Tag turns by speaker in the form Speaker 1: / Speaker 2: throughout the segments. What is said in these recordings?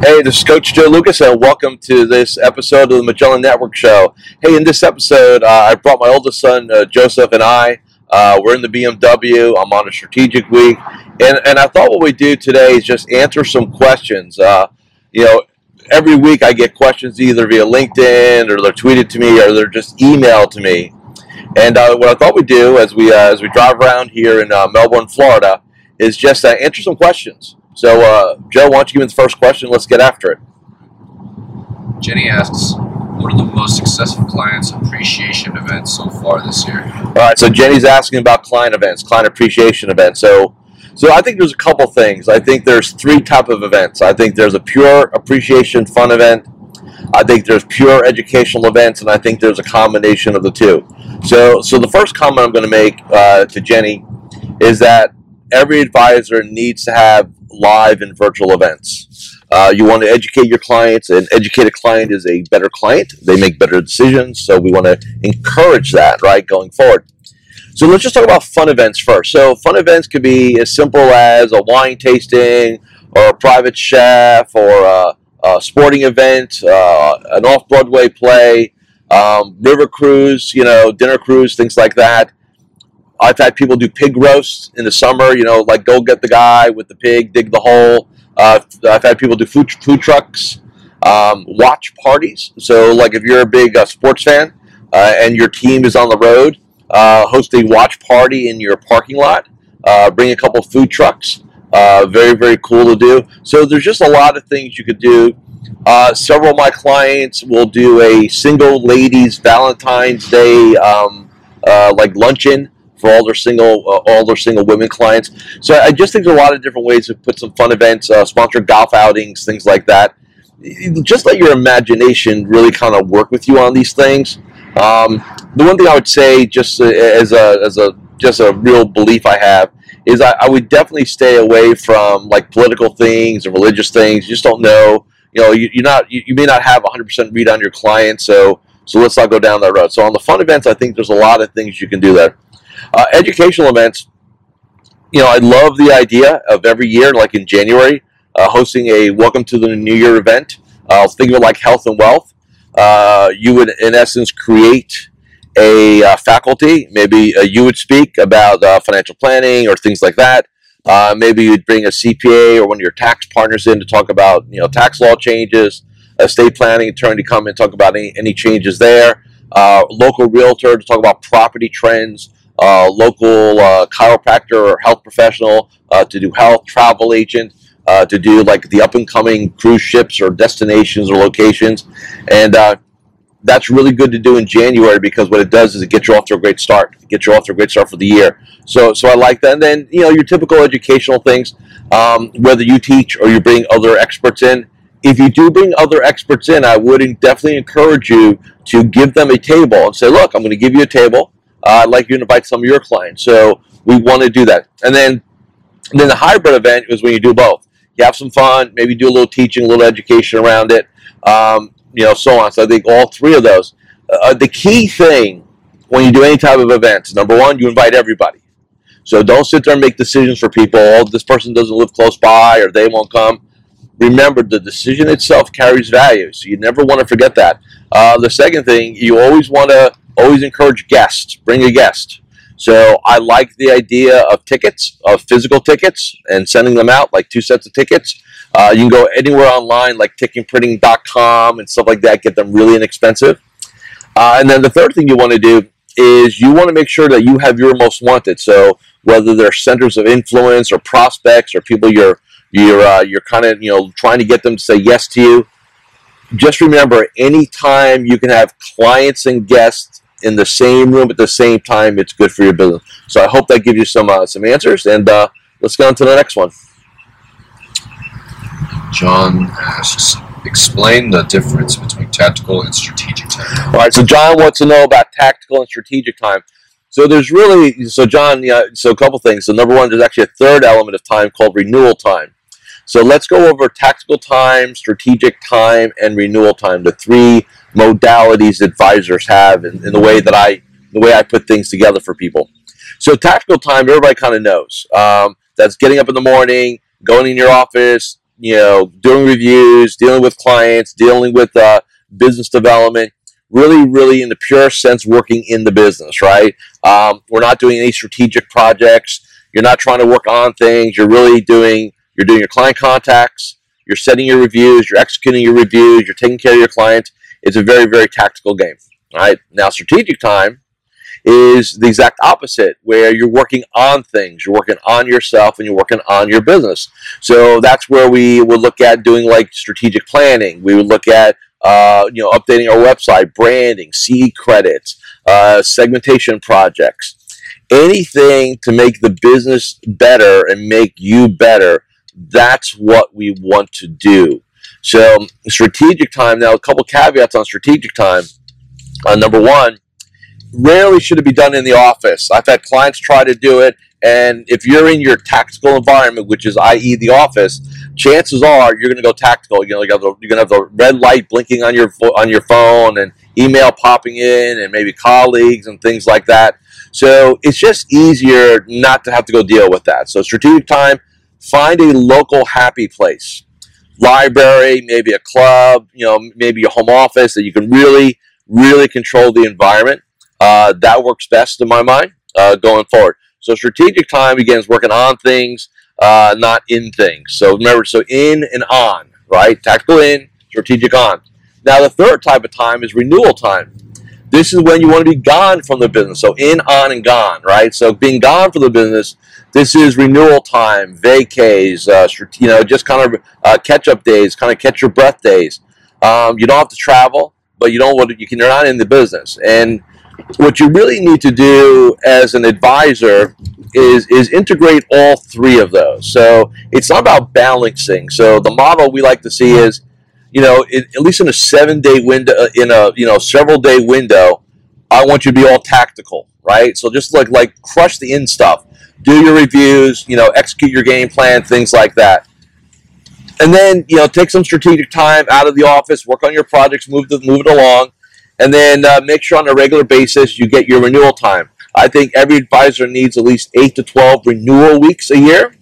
Speaker 1: Hey, this is Coach Joe Lucas, and welcome to this episode of the Magellan Network Show. Hey, in this episode, uh, I brought my oldest son, uh, Joseph, and I. Uh, we're in the BMW. I'm on a strategic week, and and I thought what we do today is just answer some questions. Uh, you know, every week I get questions either via LinkedIn or they're tweeted to me or they're just emailed to me. And uh, what I thought we'd do as we uh, as we drive around here in Melbourne, Florida, is just answer some questions. So, uh, Joe, why don't you give me the first question? Let's get after it.
Speaker 2: Jenny asks, what are the most successful clients appreciation events so far this year?
Speaker 1: All right, so Jenny's asking about client events, client appreciation events. So, so I think there's a couple things. I think there's three type of events. I think there's a pure appreciation fun event. I think there's pure educational events, and I think there's a combination of the two. So, so the first comment I'm going to make uh, to Jenny is that every advisor needs to have live and virtual events. Uh, you want to educate your clients, and educate a client is a better client. They make better decisions, so we want to encourage that, right, going forward. So let's just talk about fun events first. So fun events could be as simple as a wine tasting, or a private chef, or a, a sporting event, uh, an off-Broadway play, um, river cruise, you know, dinner cruise, things like that. I've had people do pig roasts in the summer. You know, like go get the guy with the pig, dig the hole. Uh, I've had people do food food trucks, um, watch parties. So, like if you're a big uh, sports fan uh, and your team is on the road, uh, host a watch party in your parking lot. Uh, bring a couple food trucks. Uh, very very cool to do. So there's just a lot of things you could do. several of my clients will do a single ladies Valentine's Day um, like luncheon for all their single uh, all their single women clients. So I just think there's a lot of different ways to put some fun events, uh, sponsor golf outings, things like that. Just let your imagination really kind of work with you on these things. Um, the one thing I would say, just as a as a just a real belief I have, is I, I would definitely stay away from like political things or religious things. You just don't know. You know, you, are not you, you may not have 100% read on your client, so so let's not go down that road. So on the fun events, I think there's a lot of things you can do there. Uh, educational events, you know, I love the idea of every year, like in January, uh, hosting a Welcome to the New Year event. Uh, think of it like health and wealth. Uh, you would, in essence, create a uh, faculty. Maybe uh, you would speak about uh, financial planning or things like that. maybe you'd bring a CPA or one of your tax partners in to talk about, you know, tax law changes, estate planning attorney to come and talk about any, any changes there. local realtor to talk about property trends uh, local uh, chiropractor or health professional uh, to do health, travel agent uh, to do like the up and coming cruise ships or destinations or locations. And uh, that's really good to do in January because what it does is it gets you off to a great start. Gets you off to a great start for the year. So, so I like that. And then, you know, your typical educational things, um, whether you teach or you bring other experts in, if you do bring other experts in, I would definitely encourage you to give them a table and say, look, I'm going to give you a table uh, I'd like you to invite some of your clients. So we want to do that. And then, and then the hybrid event is when you do both. You have some fun, maybe do a little teaching, a little education around it, um, you know, so on. So I think all three of those. Uh, the key thing when you do any type of events, number one, you invite everybody. So don't sit there and make decisions for people. Oh, this person doesn't live close by or they won't come. Remember, the decision itself carries value. So you never want to forget that. Uh, the second thing, you always want to always encourage guests. Bring a guest. So I like the idea of tickets, of physical tickets, and sending them out like two sets of tickets. Uh, you can go anywhere online like ticketprinting.com and stuff like that. Get them really inexpensive. Uh, and then the third thing you want to do is you want to make sure that you have your most wanted. So whether they're centers of influence or prospects or people you're you're uh, you're kind of you know trying to get them to say yes to you. Just remember, anytime you can have clients and guests in the same room at the same time, it's good for your business. So I hope that gives you some uh, some answers, and uh, let's go on to the next one.
Speaker 2: John asks, explain the difference between tactical and strategic time?
Speaker 1: All right, so John wants to know about tactical and strategic time. So there's really so John, yeah. So a couple things. So number one, there's actually a third element of time called renewal time. So let's go over tactical time, strategic time, and renewal time. The three modalities advisors have in, in the way that I the way I put things together for people. So tactical time, everybody kind of knows. Um, that's getting up in the morning, going in your office, you know, doing reviews, dealing with clients, dealing with uh, business development. Really, really, in the pure sense, working in the business, right? Um, we're not doing any strategic projects. You're not trying to work on things. You're really doing. You're doing your client contacts. You're setting your reviews. You're executing your reviews. You're taking care of your clients. It's a very, very tactical game. All right. Now, strategic time is the exact opposite, where you're working on things, you're working on yourself, and you're working on your business. So that's where we would look at doing like strategic planning. We would look at uh, you know updating our website, branding, CE credits, uh, segmentation projects, anything to make the business better and make you better. That's what we want to do. So strategic time. Now, a couple caveats on strategic time. Uh, number one rarely should it be done in the office. I've had clients try to do it, and if you're in your tactical environment, which is i.e. the office, chances are you're going to go tactical. You know, you're going to have the red light blinking on your on your phone, and email popping in, and maybe colleagues and things like that. So it's just easier not to have to go deal with that. So strategic time, find a local happy place, library, maybe a club, you know, maybe a home office that you can really, really control the environment uh, that works best in my mind uh, going forward. So strategic time begins working on things, uh, not in things. So remember, so in and on, right? Tactical in, strategic on. Now the third type of time is renewal time. This is when you want to be gone from the business. So in, on, and gone, right? So being gone from the business, this is renewal time, vacays, uh, you know, just kind of uh, catch-up days, kind of catch your breath days. Um, you don't have to travel, but you don't want you can, you're not in the business. And what you really need to do as an advisor is is integrate all three of those. So it's not about balancing. So the model we like to see is, you know, at least in a seven day window, uh, in a you know several day window, I want you to be all tactical, right? So just like like crush the in stuff, do your reviews, you know, execute your game plan, things like that. And then you know, take some strategic time out of the office, work on your projects, move the, move it along and then uh, make sure on a regular basis you get your renewal time. I think every advisor needs at least 8 to 12 renewal weeks a year.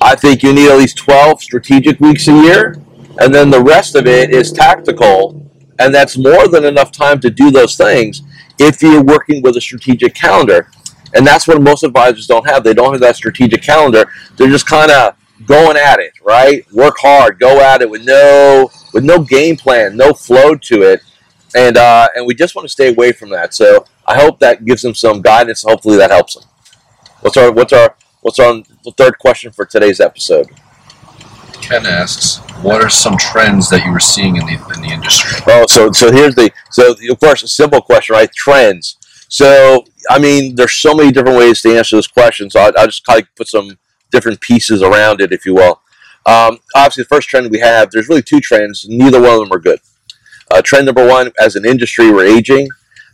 Speaker 1: I think you need at least 12 strategic weeks a year. And then the rest of it is tactical. And that's more than enough time to do those things if you're working with a strategic calendar. And that's what most advisors don't have. They don't have that strategic calendar. They're just kind of going at it, right? Work hard, go at it with no with no game plan, no flow to it and uh, and we just want to stay away from that. So I hope that gives them some guidance. Hopefully that helps them. What's our what's our what's our third question for today's episode?
Speaker 2: Ken asks, "What are some trends that you were seeing in the in the industry?"
Speaker 1: Oh, so so here's the so of course a simple question, right? Trends. So I mean, there's so many different ways to answer this question. So I'll, I'll just kind of put some different pieces around it, if you will. Um, obviously, the first trend we have, there's really two trends. Neither one of them are good. Uh, trend number one, as an industry, we're aging,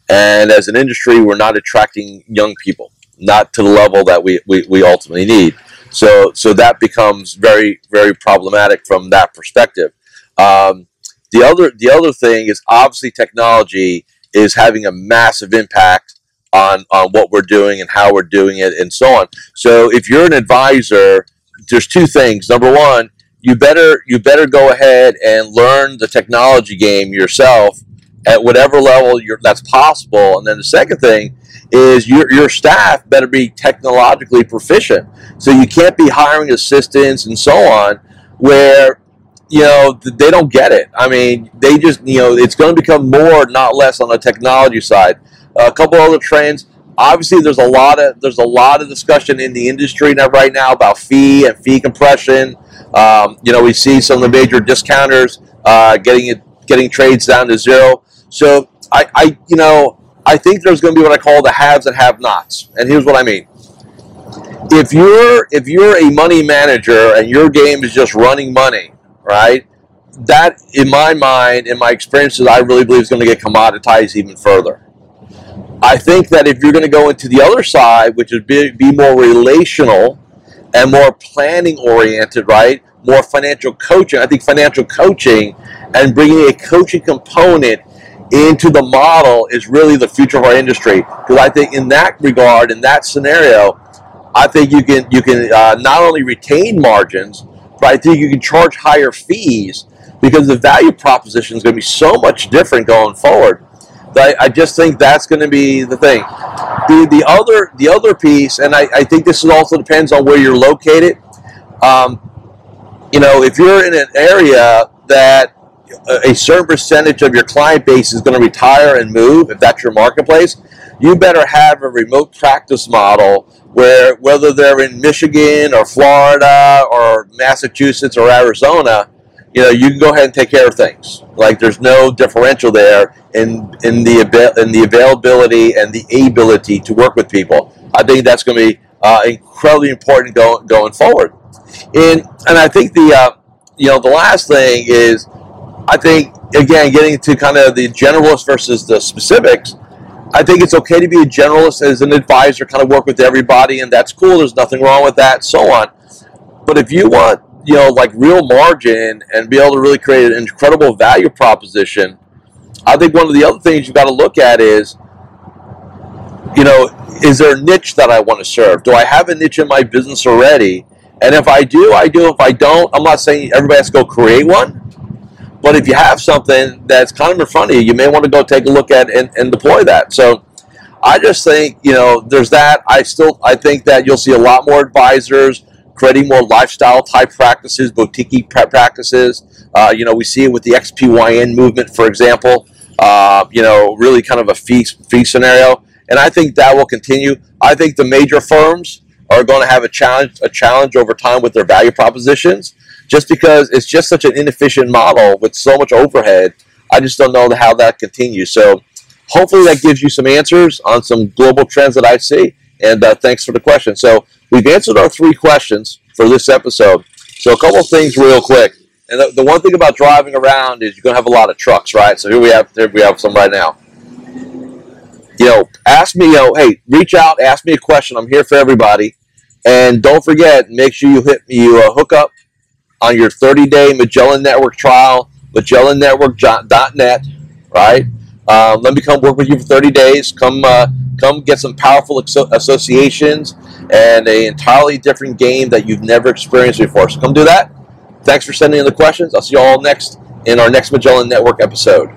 Speaker 1: and as an industry, we're not attracting young people, not to the level that we, we, we ultimately need. So, so that becomes very, very problematic from that perspective. Um, the other, the other thing is obviously technology is having a massive impact on on what we're doing and how we're doing it and so on. So, if you're an advisor, there's two things. Number one, you better you better go ahead and learn the technology game yourself at whatever level that's possible. And then the second thing is your, your staff better be technologically proficient. So you can't be hiring assistants and so on where you know they don't get it. I mean, they just you know it's going to become more, not less, on the technology side. A couple other trends. Obviously, there's a lot of there's a lot of discussion in the industry now right now about fee and fee compression. Um, you know, we see some of the major discounters uh, getting it, getting trades down to zero. So I, I, you know, I think there's going to be what I call the haves and have-nots. And here's what I mean: if you're if you're a money manager and your game is just running money, right? that, in my mind, in my experiences, I really believe is going to get commoditized even further. I think that if you're going to go into the other side, which would be, be more relational and more planning oriented, right? More financial coaching. I think financial coaching and bringing a coaching component into the model is really the future of our industry. Because I think in that regard, in that scenario, I think you can you can uh, not only retain margins, but I think you can charge higher fees because the value proposition is going to be so much different going forward. I, I just think that's going to be the thing. The, the other the other piece, and I, I think this also depends on where you're located. Um, you know, if you're in an area that a certain percentage of your client base is going to retire and move, if that's your marketplace, you better have a remote practice model where whether they're in Michigan or Florida or Massachusetts or Arizona, you know, you can go ahead and take care of things. Like there's no differential there in in the in the availability and the ability to work with people. I think that's going to be uh, incredibly important going going forward. And and I think the uh, you know the last thing is I think again getting to kind of the generalist versus the specifics. I think it's okay to be a generalist as an advisor, kind of work with everybody, and that's cool. There's nothing wrong with that, so on. But if you want, you know, like real margin and be able to really create an incredible value proposition, I think one of the other things you've got to look at is, you know, is there a niche that I want to serve? Do I have a niche in my business already? And if I do, I do. If I don't, I'm not saying everybody has to go create one. But if you have something that's kind of in front of you, you may want to go take a look at and, and deploy that. So I just think, you know, there's that. I still I think that you'll see a lot more advisors creating more lifestyle type practices, boutique practices. Uh, you know, we see it with the XYPN movement, for example. Uh, you know, really kind of a fee fee scenario, and I think that will continue. I think the major firms are going to have a challenge a challenge over time with their value propositions just because it's just such an inefficient model with so much overhead. I just don't know how that continues. So hopefully that gives you some answers on some global trends that I see. And uh, thanks for the question. So we've answered our three questions for this episode. So a couple things real quick. And the, the one thing about driving around is you're to have a lot of trucks, right? So here we have here we have some right now. You know, ask me, you know, hey, reach out, ask me a question. I'm here for everybody. And don't forget, make sure you hit you uh, hook up on your 30 day Magellan Network trial, MagellanNetwork.net, right? Uh, let me come work with you for 30 days. Come, uh, come get some powerful associations and an entirely different game that you've never experienced before. So come do that. Thanks for sending in the questions. I'll see you all next in our next Magellan Network episode.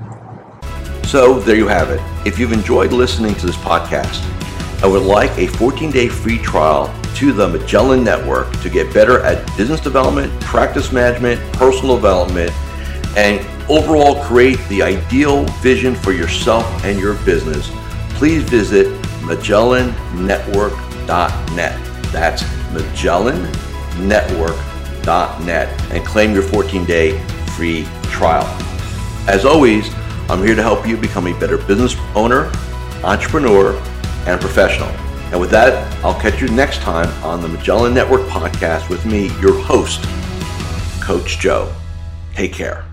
Speaker 3: So there you have it. If you've enjoyed listening to this podcast I would like a 14 day free trial to the Magellan Network to get better at business development, practice management, personal development, and overall create the ideal vision for yourself and your business. Please visit MagellanNetwork.net. That's MagellanNetwork.net and claim your 14 day free trial. As always, I'm here to help you become a better business owner, entrepreneur, and professional. And with that, I'll catch you next time on the Magellan Network podcast with me, your host, Coach Joe. Take care.